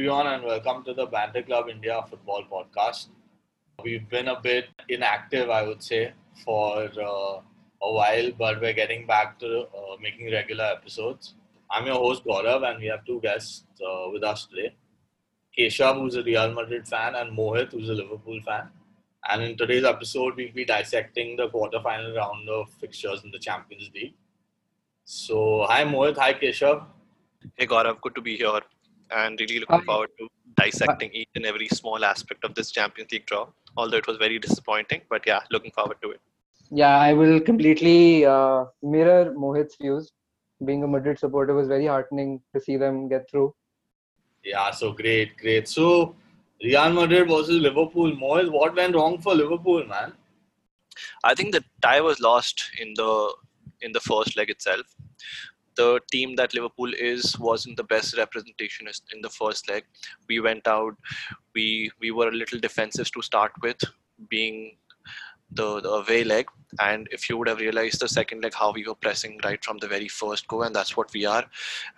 everyone, and welcome to the Banter Club India Football Podcast. We've been a bit inactive, I would say, for uh, a while, but we're getting back to uh, making regular episodes. I'm your host Gaurav, and we have two guests uh, with us today Keshav, who's a Real Madrid fan, and Mohit, who's a Liverpool fan. And in today's episode, we'll be dissecting the quarterfinal round of fixtures in the Champions League. So, hi Mohit, hi Keshav. Hey Gaurav, good to be here and really looking forward to dissecting each and every small aspect of this Champions League draw. Although it was very disappointing, but yeah, looking forward to it. Yeah, I will completely uh, mirror Mohit's views. Being a Madrid supporter was very heartening to see them get through. Yeah, so great, great. So Real Madrid versus Liverpool. Mohit, what went wrong for Liverpool, man? I think the tie was lost in the in the first leg itself the team that Liverpool is wasn't the best representation in the first leg. We went out, we we were a little defensive to start with, being the, the away leg. And if you would have realized the second leg, how we were pressing right from the very first go, and that's what we are.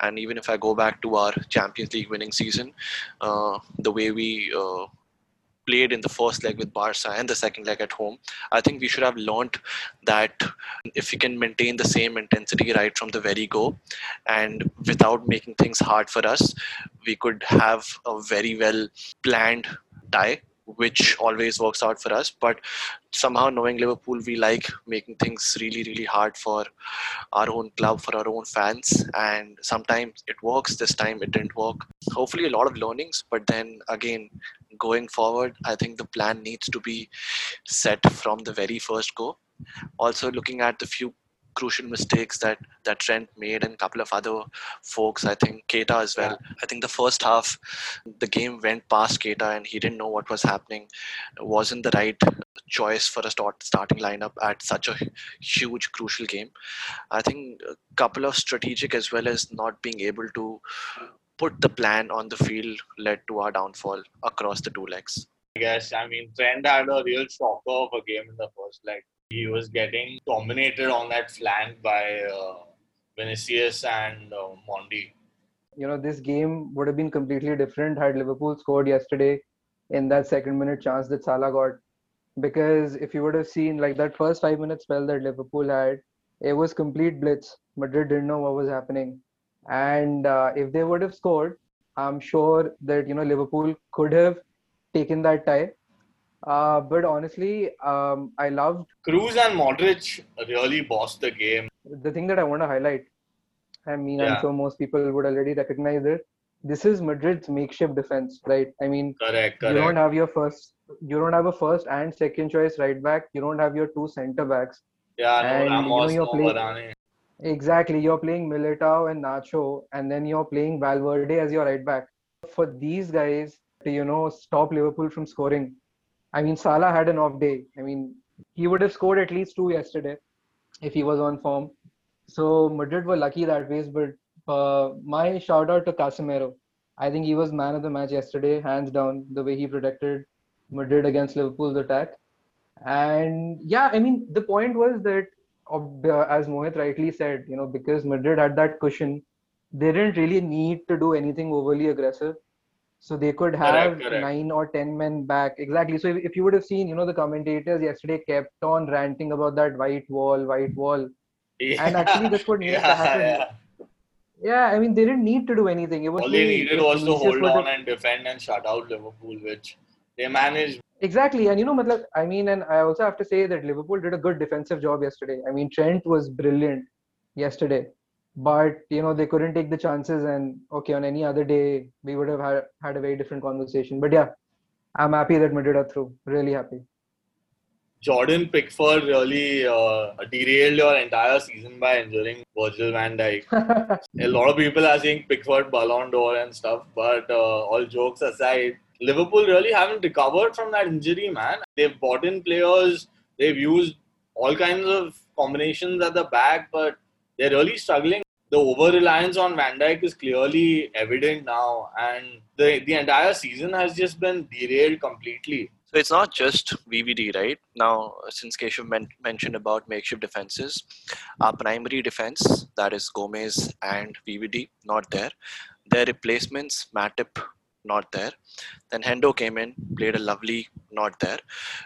And even if I go back to our Champions League winning season, uh, the way we uh, played in the first leg with Barca and the second leg at home. I think we should have learned that if we can maintain the same intensity right from the very go and without making things hard for us, we could have a very well planned tie which always works out for us. But somehow, knowing Liverpool, we like making things really, really hard for our own club, for our own fans. And sometimes it works, this time it didn't work. Hopefully, a lot of learnings, but then again, going forward, I think the plan needs to be set from the very first go. Also, looking at the few crucial mistakes that that Trent made and a couple of other folks. I think Keita as well. I think the first half, the game went past Keita and he didn't know what was happening. It wasn't the right choice for a start, starting lineup at such a huge crucial game. I think a couple of strategic as well as not being able to put the plan on the field led to our downfall across the two legs. I guess I mean Trent had a real shocker of a game in the first leg he was getting dominated on that flank by uh, Vinicius and uh, Mendy. You know, this game would have been completely different had Liverpool scored yesterday in that second minute chance that Salah got. Because if you would have seen like that first five minute spell that Liverpool had, it was complete blitz. Madrid didn't know what was happening. And uh, if they would have scored, I'm sure that, you know, Liverpool could have taken that tie uh, but honestly, um, I loved Kroos and Modric really bossed the game. The thing that I want to highlight, I mean, yeah. I'm sure most people would already recognize it. This is Madrid's makeshift defense, right? I mean, correct, correct. you don't have your first, you don't have a first and second choice right back. You don't have your two centre backs. Yeah, and, no, Ramos, you know, you're playing, Exactly, you're playing Militao and Nacho, and then you're playing Valverde as your right back. For these guys to you know stop Liverpool from scoring, I mean, Salah had an off day. I mean, he would have scored at least two yesterday if he was on form. So Madrid were lucky that way. But uh, my shout out to Casemiro. I think he was man of the match yesterday, hands down, the way he protected Madrid against Liverpool's attack. And yeah, I mean, the point was that, uh, as Mohit rightly said, you know, because Madrid had that cushion, they didn't really need to do anything overly aggressive so they could have correct, correct. nine or ten men back exactly so if, if, you would have seen you know the commentators yesterday kept on ranting about that white wall white wall yeah. and actually that's what needed yeah, to happen yeah. yeah. i mean they didn't need to do anything it was all they needed was to hold on and defend and shut out liverpool which they managed exactly and you know i mean and i also have to say that liverpool did a good defensive job yesterday i mean trent was brilliant yesterday but you know they couldn't take the chances and okay on any other day we would have had, had a very different conversation. But yeah i'm happy that madrid are through. Really happy. Jordan pickford really uh, derailed your entire season by injuring virgil van dijk. A lot of people are saying pickford ballon d'or and stuff but uh, all jokes aside liverpool really haven't recovered from that injury man. They've bought in players they've used all kinds of combinations at the back but they're really struggling. The over reliance on Van Dijk is clearly evident now, and the, the entire season has just been derailed completely. So it's not just VVD, right? Now, since Keshav men- mentioned about makeshift defenses, our primary defense, that is Gomez and VVD, not there. Their replacements, Matip not there. Then Hendo came in, played a lovely, not there.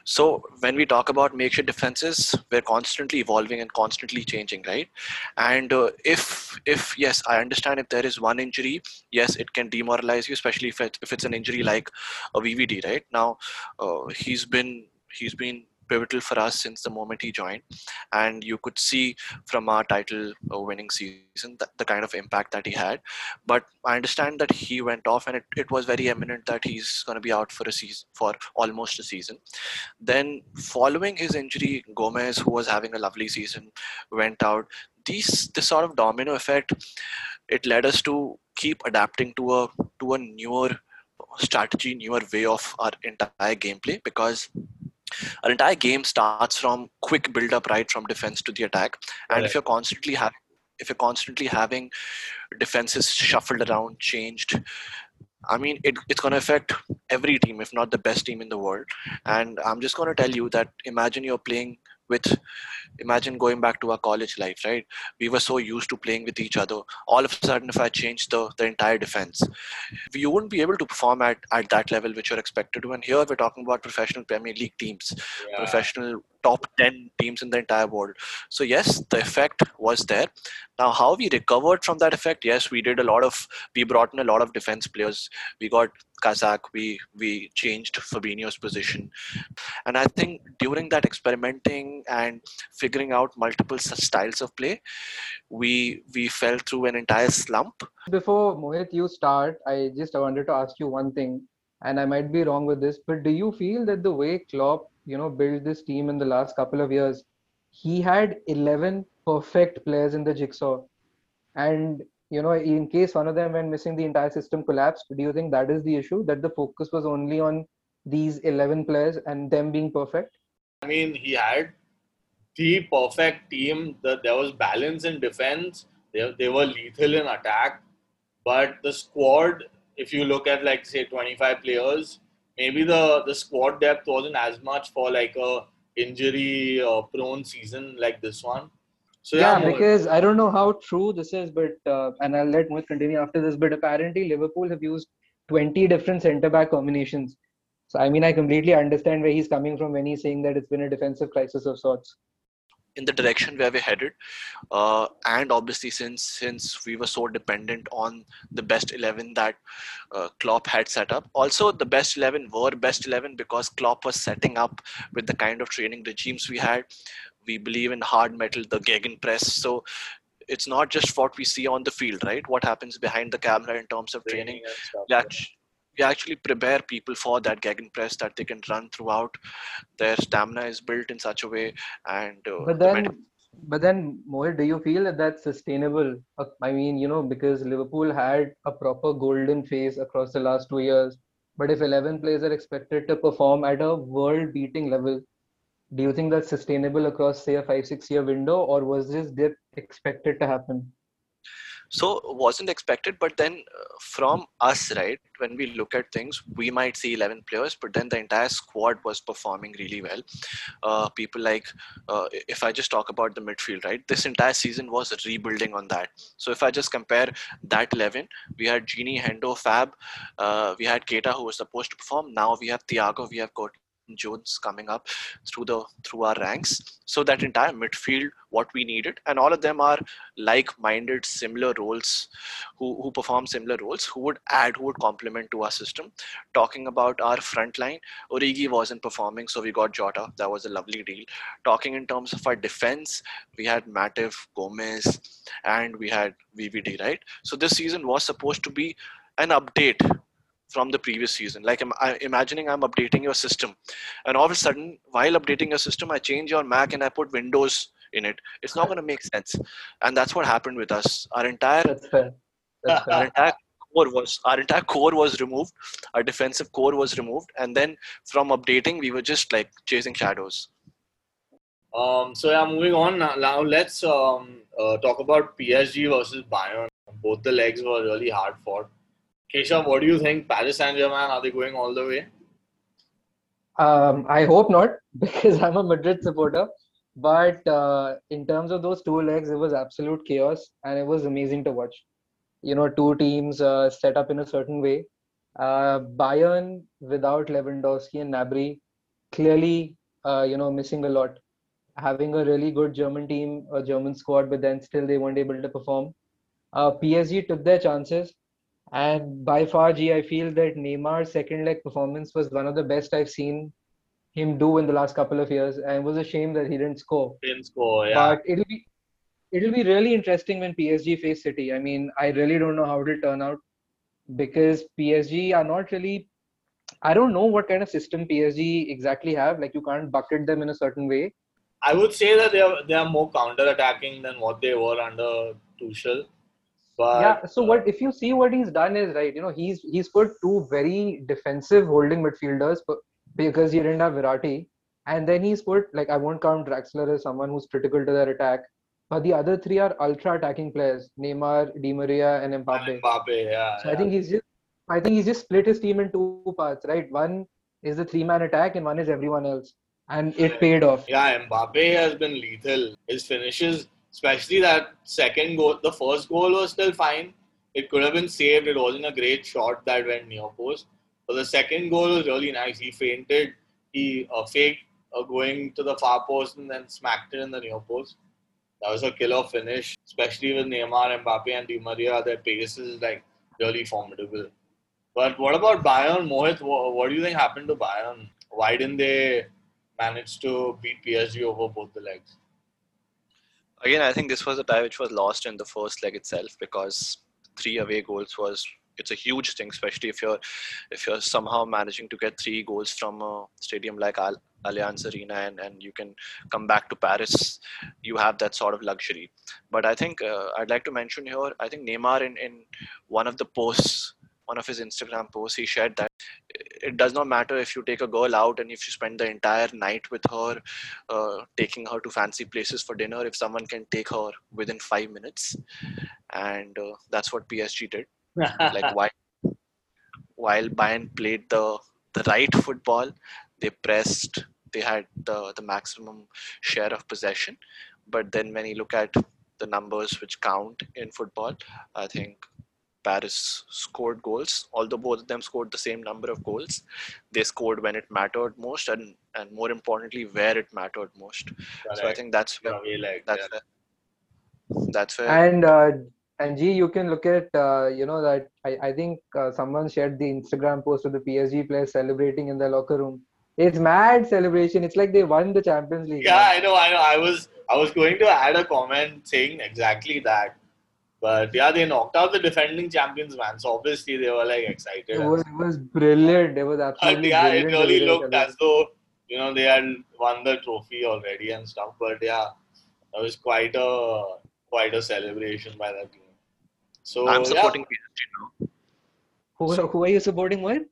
So when we talk about makeshift defenses, we're constantly evolving and constantly changing, right? And uh, if if yes, I understand if there is one injury, yes, it can demoralize you, especially if it, if it's an injury like a VVD, right? Now uh, he's been he's been pivotal for us since the moment he joined. And you could see from our title uh, winning season the kind of impact that he had. But i understand that he went off and it, it was very eminent that he's going to be out for a season for almost a season. Then following his injury gomez who was having a lovely season went out. These this sort of domino effect it led us to keep adapting to a to a newer strategy newer way of our entire gameplay because our entire game starts from quick build up right from defense to the attack and Right. if you're constantly having if you're constantly having defenses shuffled around changed i mean it, it's going to affect every team if not the best team in the world and i'm just going to tell you that imagine you're playing with imagine going back to our college life right? We were so used to playing with each other. All of a sudden if i change the, the entire defense you wouldn't be able to perform at, at that level which you're expected to. And here we're talking about professional premier league teams Yeah. professional top 10 teams in the entire world. So yes the effect was there. Now how we recovered from that effect yes we did a lot of we brought in a lot of defense players. We got Kabak we we changed fabinho's position. And i think during that experimenting and figuring out multiple styles of play we we fell through an entire slump. Before Mohit, you start, I just wanted to ask you one thing, and I might be wrong with this, but do you feel that the way Klopp, you know, built this team in the last couple of years, he had 11 perfect players in the jigsaw, and you know, in case one of them went missing, the entire system collapsed. Do you think that is the issue? That the focus was only on these 11 players and them being perfect? I mean, he had the perfect team. That there was balance in defense. They, they were lethal in attack. But the squad, if you look at like say 25 players, maybe the the squad depth wasn't as much for like a injury uh, prone season like this one. So yeah, Mohit, because I don't know how true this is, but uh, and I'll let Mohit continue after this. But apparently, Liverpool have used 20 different centre back combinations. So I mean, I completely understand where he's coming from when he's saying that it's been a defensive crisis of sorts. in the direction where we're headed uh, and obviously since since we were so dependent on the best 11 that uh, Klopp had set up also the best 11 were best 11 because Klopp was setting up with the kind of training regimes we had we believe in hard metal the gegen press so it's not just what we see on the field right what happens behind the camera in terms of training and stuff, we actually, we actually prepare people for that gegen press that they can run throughout. Their stamina is built in such a way, and uh, But the then, mental- but then, Mohit, do you feel that that's sustainable? Uh, I mean, you know, because Liverpool had a proper golden phase across the last two years. But if 11 players are expected to perform at a world-beating level, do you think that's sustainable across, say, a five, six-year window, or was this dip expected to happen? so wasn't expected. But then uh, from us, right, when we look at things, we might see 11 players, but then the entire squad was performing really well. Uh, people like, uh, if I just talk about the midfield, right, this entire season was rebuilding on that. So if I just compare that 11, we had Gini, Hendo, Fab, uh, we had Keita who was supposed to perform. Now we have Thiago, we have got Jones coming up through the through our ranks. So that entire midfield, what we needed, and all of them are like-minded, similar roles, who who perform similar roles, who would add, who would complement to our system. Talking about our front line, Origi wasn't performing, so we got Jota. That was a lovely deal. Talking in terms of our defense, we had Matip, Gomez, and we had VVD, right? So this season was supposed to be an update from the previous season. Like I'm I, imagining I'm updating your system, and all of a sudden, while updating your system, I change your Mac and I put Windows in it. It's not going to make sense, and that's what happened with us. Our entire That's fair. That's fair. our entire core was our entire core was removed. Our defensive core was removed, and then from updating, we were just like chasing shadows. Um, so yeah, moving on now. now let's um, uh, talk about PSG versus Bayern. Both the legs were really hard fought. Keshav, what do you think? Paris Saint Germain are they going all the way? Um, I hope not because I'm a Madrid supporter. But uh, in terms of those two legs, it was absolute chaos and it was amazing to watch. You know, two teams uh, set up in a certain way. Uh, Bayern without Lewandowski and Gnabry, clearly, uh, you know, missing a lot. Having a really good German team, a German squad, but then still they weren't able to perform. Uh, PSG took their chances, and by far, G, I feel that Neymar's second leg performance was one of the best I've seen him do in the last couple of years, and it was a shame that he didn't score. Didn't score, yeah. But it'll be it'll be really interesting when PSG face City. I mean, I really don't know how it'll turn out because PSG are not really. I don't know what kind of system PSG exactly have. Like you can't bucket them in a certain way. I would say that they are they are more counter attacking than what they were under Tuchel. But yeah. So what uh, if you see what he's done is right. You know, he's he's put two very defensive holding midfielders because he didn't have Verratti, and then he's put like I won't count Draxler as someone who's critical to their attack. But the other three are ultra attacking players: Neymar, Di Maria, and Mbappe. and Mbappe, yeah. So I think he's just I think he's just split his team in two parts, right? One is the three man attack and one is everyone else. And it paid off. Yeah, Mbappe has been lethal. His finishes, especially that second goal, the first goal was still fine. It could have been saved. It wasn't a great shot that went near post. But the second goal was really nice. He feinted. He uh, faked uh, going to the far post and then smacked it in the near post. That was a killer finish, especially with Neymar, Mbappe, and Di Maria. Their pace is like really formidable. But what about Bayern, Mohit? What, what do you think happened to Bayern? Why didn't they manage to beat PSG over both the legs? Again, I think this was a tie which was lost in the first leg itself because three away goals was it's a huge thing, especially if you're if you're somehow managing to get three goals from a stadium like Al- Allianz Arena and, and you can come back to Paris, you have that sort of luxury. But I think uh, I'd like to mention here, I think Neymar in, in one of the posts, one of his Instagram posts, he shared that it does not matter if you take a girl out and if you spend the entire night with her, uh, taking her to fancy places for dinner, if someone can take her within five minutes. And uh, that's what PSG did like while while Bayern played the the right football, they pressed, they had the the maximum share of possession. But then when you look at the numbers which count in football, I think Paris scored goals. Although both of them scored the same number of goals, they scored when it mattered most, and and more importantly, where it mattered most. So I think that's where Yeah, like that's that. where that's where And uh, and G, you can look at uh, you know that I, I think uh, someone shared the Instagram post of the PSG players celebrating in the locker room. It's mad celebration. It's like they won the Champions League. Yeah, I know, I know. I was I was going to add a comment saying exactly that. But yeah, they knocked out the defending champions, man. So obviously they were like excited. It was, it was brilliant. It was But absolutely yeah, it brilliant. the really looked as though you know they had won the trophy already and stuff. But yeah, that was quite a quite a celebration by that team. So I'm yeah, supporting PSG now. Who, who are you supporting? What?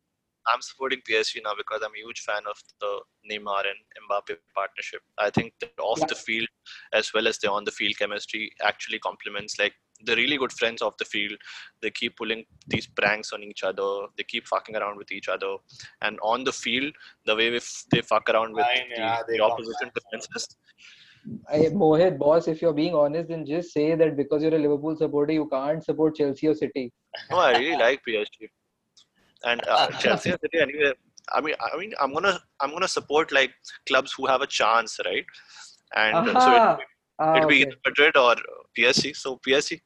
I'm supporting PSG now because I'm a huge fan of the Neymar and Mbappe partnership. I think that off Yeah. the field as well as the on the field chemistry actually complements. Like they're really good friends off the field. They keep pulling these pranks on each other. They keep fucking around with each other. And on the field, the way if they fuck around with Fine, the, yeah, the opposition come back. defenses, I, Mohit, boss, if you're being honest, then just say that because you're a Liverpool supporter, you can't support Chelsea or City. no, I really like PSG. And uh, Chelsea and City anyway. I mean, I mean, I'm gonna, I'm gonna support like clubs who have a chance, right? And so Aha! it, Ah, it'll be okay. either Madrid or PSC. So PSG.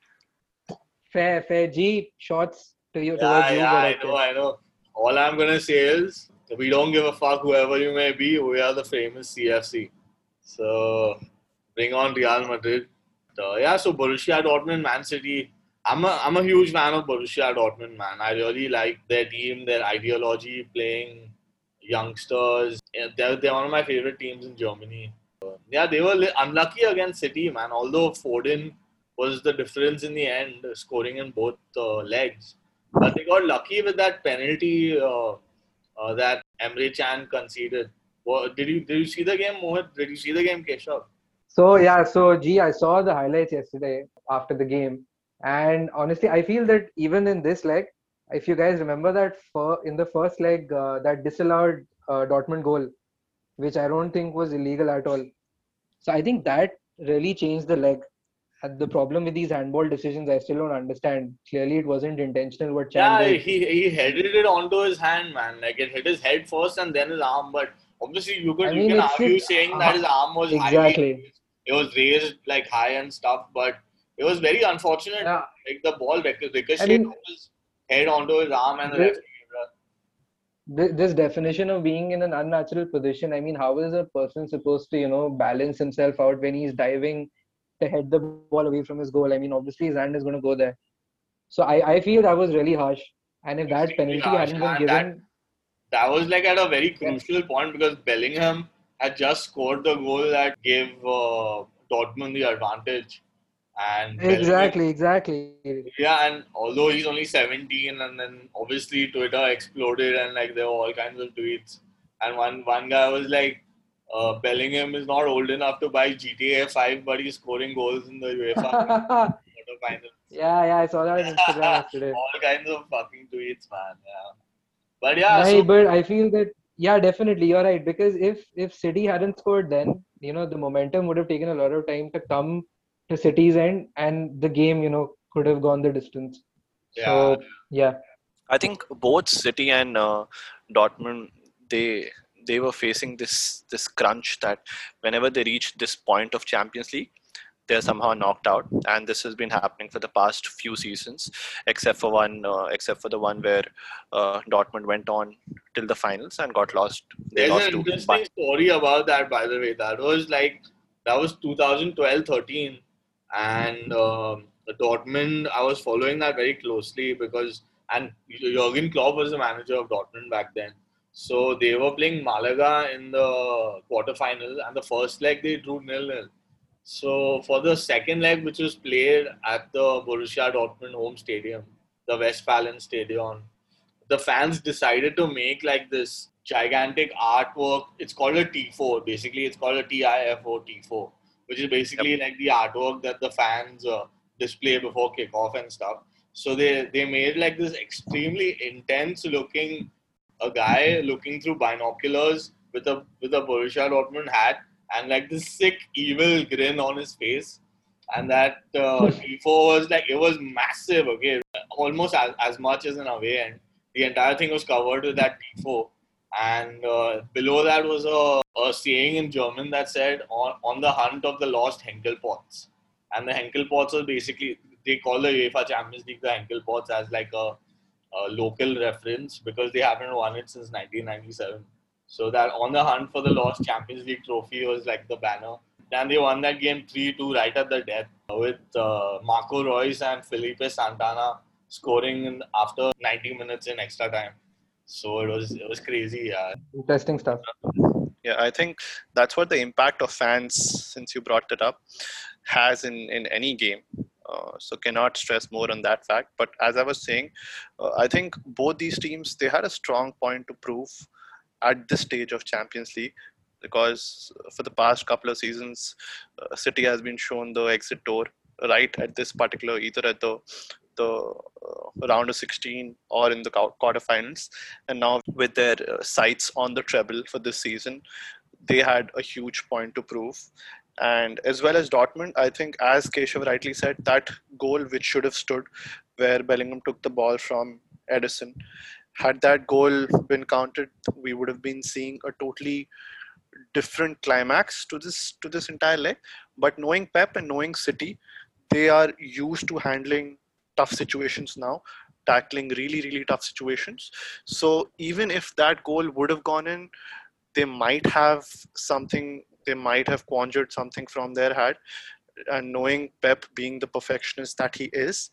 Fair, fair. G, shots to you. yeah, yeah, I know, I know. All I'm gonna say is we don't give a fuck whoever you may be. We are the famous CFC. So bring on Real Madrid. Uh, yeah, so Borussia Dortmund, Man City. I'm a I'm a huge fan of Borussia Dortmund, man. I really like their team, their ideology, playing youngsters. Yeah, they're, they're one of my favorite teams in Germany. Uh, yeah, they were unlucky against City, man. Although Foden was the difference in the end, scoring in both uh, legs. But they got lucky with that penalty uh, uh, that Emre Can conceded. What, did you did you see the game, Mohit? Did you see the game, Keshav? So yeah, so G, I saw the highlights yesterday after the game, and honestly, I feel that even in this leg, if you guys remember that in the first leg, uh, that disallowed uh, Dortmund goal, which I don't think was illegal at all. So I think that really changed the leg. And the problem with these handball decisions, I still don't understand. Clearly, it wasn't intentional. What Can Yeah, did. he he headed it onto his hand, man. Like it hit his head first and then his arm. But obviously, you could I you can argue saying that his arm was Exactly. it was raised like high and stuff, but it was very unfortunate. Yeah. Like the ball ric- ricocheted I mean- his head onto his arm and the The- referee. This definition of being in an unnatural position. I mean, how is a person supposed to, you know, balance himself out when he's diving head the ball away from his goal? I mean, obviously his hand is going to go there. So I, I feel that was really harsh. And if that penalty harsh, hadn't been and that- given, That was like at a very crucial point because Bellingham had just scored the goal that gave uh, Dortmund the advantage. And Bellingham- exactly, exactly. Yeah, and although he's only 17, and then obviously Twitter exploded, and like there were all kinds of tweets. And one one guy was like, uh, "Bellingham is not old enough to buy GTA 5, but he's scoring goals in the UEFA quarterfinals." yeah, yeah, I saw that on Instagram yesterday. all kinds of fucking tweets, man. Yeah, but yeah, right, so, but I feel that yeah, definitely you're right because if if City hadn't scored, then you know the momentum would have taken a lot of time to come to City's end, and the game you know could have gone the distance. So yeah, I think both City and uh, Dortmund they they were facing this this crunch that whenever they reach this point of Champions League, they're somehow knocked out, and this has been happening for the past few seasons, except for one, uh, except for the one where uh, Dortmund went on till the finals and got lost. They There's lost an interesting story about that, by the way. That was like that was 2012-13, and um, Dortmund. I was following that very closely because and Jurgen Klopp was the manager of Dortmund back then. So they were playing Malaga in the quarterfinals, and the first leg they drew nil-nil. So for the second leg, which was played at the Borussia Dortmund home stadium, the Westfalen Stadion, the fans decided to make like this gigantic artwork. It's called a tifo. Basically, it's called a TIFO T4, which is basically like the artwork that the fans uh, display before kickoff and stuff. So they they made like this extremely intense looking a guy looking through binoculars with a with a Borussia Dortmund hat and like this sick evil grin on his face. And that uh, tifo was like it was massive. Okay, almost as, as much as an away end the entire thing was covered with that tifo. And uh, below that was a, a saying in German that said, on, on the hunt of the lost Henkelpotts. And the Henkelpotts are basically, they call the UEFA Champions League the Henkelpotts as like a, a local reference because they haven't won it since 1997. So that on the hunt for the lost Champions League trophy was like the banner. And they won that game 3 2 right at the death with uh, Marco Reus and Felipe Santana scoring in, after 90 minutes in extra time. So it was it was crazy. Yeah. interesting stuff. Yeah, I think that's what the impact of fans, since you brought it up, has in in any game. Uh, so cannot stress more on that fact. But as I was saying, uh, I think both these teams they had a strong point to prove at this stage of Champions League because for the past couple of seasons, uh, City has been shown the exit door right at this particular either at the the uh, round of 16 or in the quar- quarterfinals and now with their uh, sights on the treble for this season they had a huge point to prove and as well as Dortmund I think as Keshav rightly said that goal which should have stood where Bellingham took the ball from Ederson. Had that goal been counted we would have been seeing a totally different climax to this to this entire leg. But knowing Pep and knowing City they are used to handling tough situations now tackling really really tough situations. So even if that goal would have gone in they might have something they might have conjured something from their head and knowing pep being the perfectionist that he is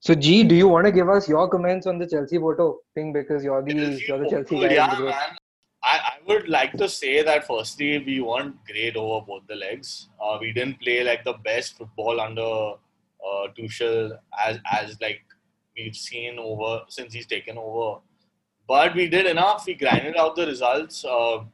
So G, do you want to give us your comments on the Chelsea Porto thing because you're the Chelsea you're the Chelsea guy yeah, in the group. man. I, I would like to say that firstly, we weren't great over both the legs. Uh, we didn't play like the best football under uh, Tuchel as as like we've seen over since he's taken over. But we did enough. We grinded out the results. Uh,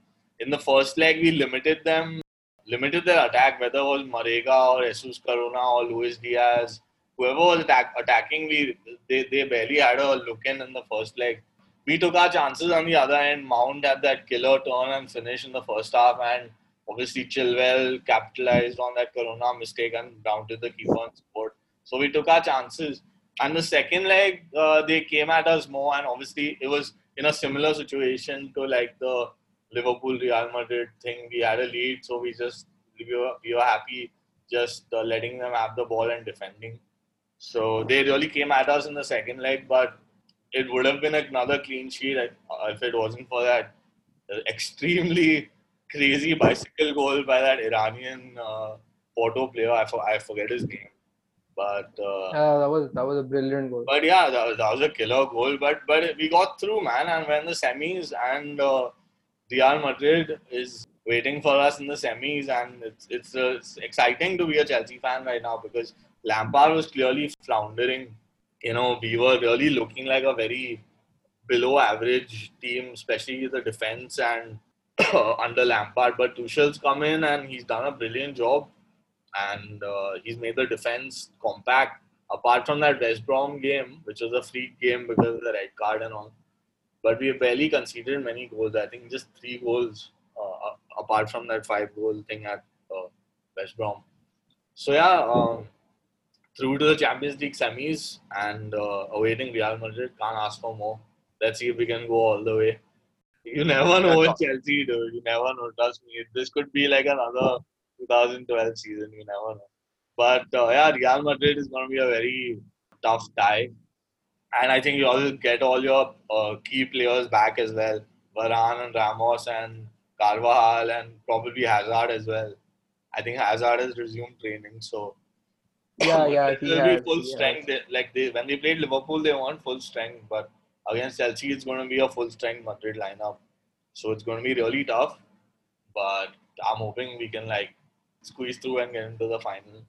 in the first leg, we limited them, limited their attack, whether it was Marega or Jesus Corona or Luis Diaz. Whoever was attack, attacking, we they, they barely had a look in in the first leg we took our chances on the other end. Mount had that killer turn and finish in the first half, and obviously Chilwell capitalized on that Corona mistake and grounded the keeper on sport. So we took our chances. And the second leg, uh, they came at us more, and obviously it was in a similar situation to like the Liverpool Real Madrid thing. We had a lead, so we just we were, we were happy just uh, letting them have the ball and defending. So they really came at us in the second leg, but it would have been another clean sheet if it wasn't for that extremely crazy bicycle goal by that Iranian uh, Porto player. I, for, I forget his name, but uh, yeah, that was that was a brilliant goal. But yeah, that was, that was a killer goal. But but we got through, man. And when the semis and uh, Real Madrid is waiting for us in the semis, and it's it's, uh, it's exciting to be a Chelsea fan right now because Lampard was clearly floundering. You know, we were really looking like a very below average team, especially the defense and under Lampard. But Tuchel's come in and he's done a brilliant job, and uh, he's made the defense compact. Apart from that West Brom game, which was a freak game because of the red card and all, but we barely conceded many goals. I think just three goals, uh, apart from that five goal thing at uh, West Brom. So yeah, um, through to the Champions League semis and uh, awaiting Real Madrid. Can't ask for more. Let's see if we can go all the way. You never know with Chelsea, dude. You never know. Trust me. This could be like another 2012 season. You never know. But uh, yeah, Real Madrid is going to be a very tough tie. And I think you also get all your uh, key players back as well. Varane and Ramos and Carvajal and probably Hazard as well. I think Hazard has resumed training, so yeah, yeah, he will be full strength. They, like they when they played Liverpool, they weren't full strength, but against Chelsea, it's going to be a full strength Madrid lineup. So it's going to be really tough. But I'm hoping we can like squeeze through and get into the final.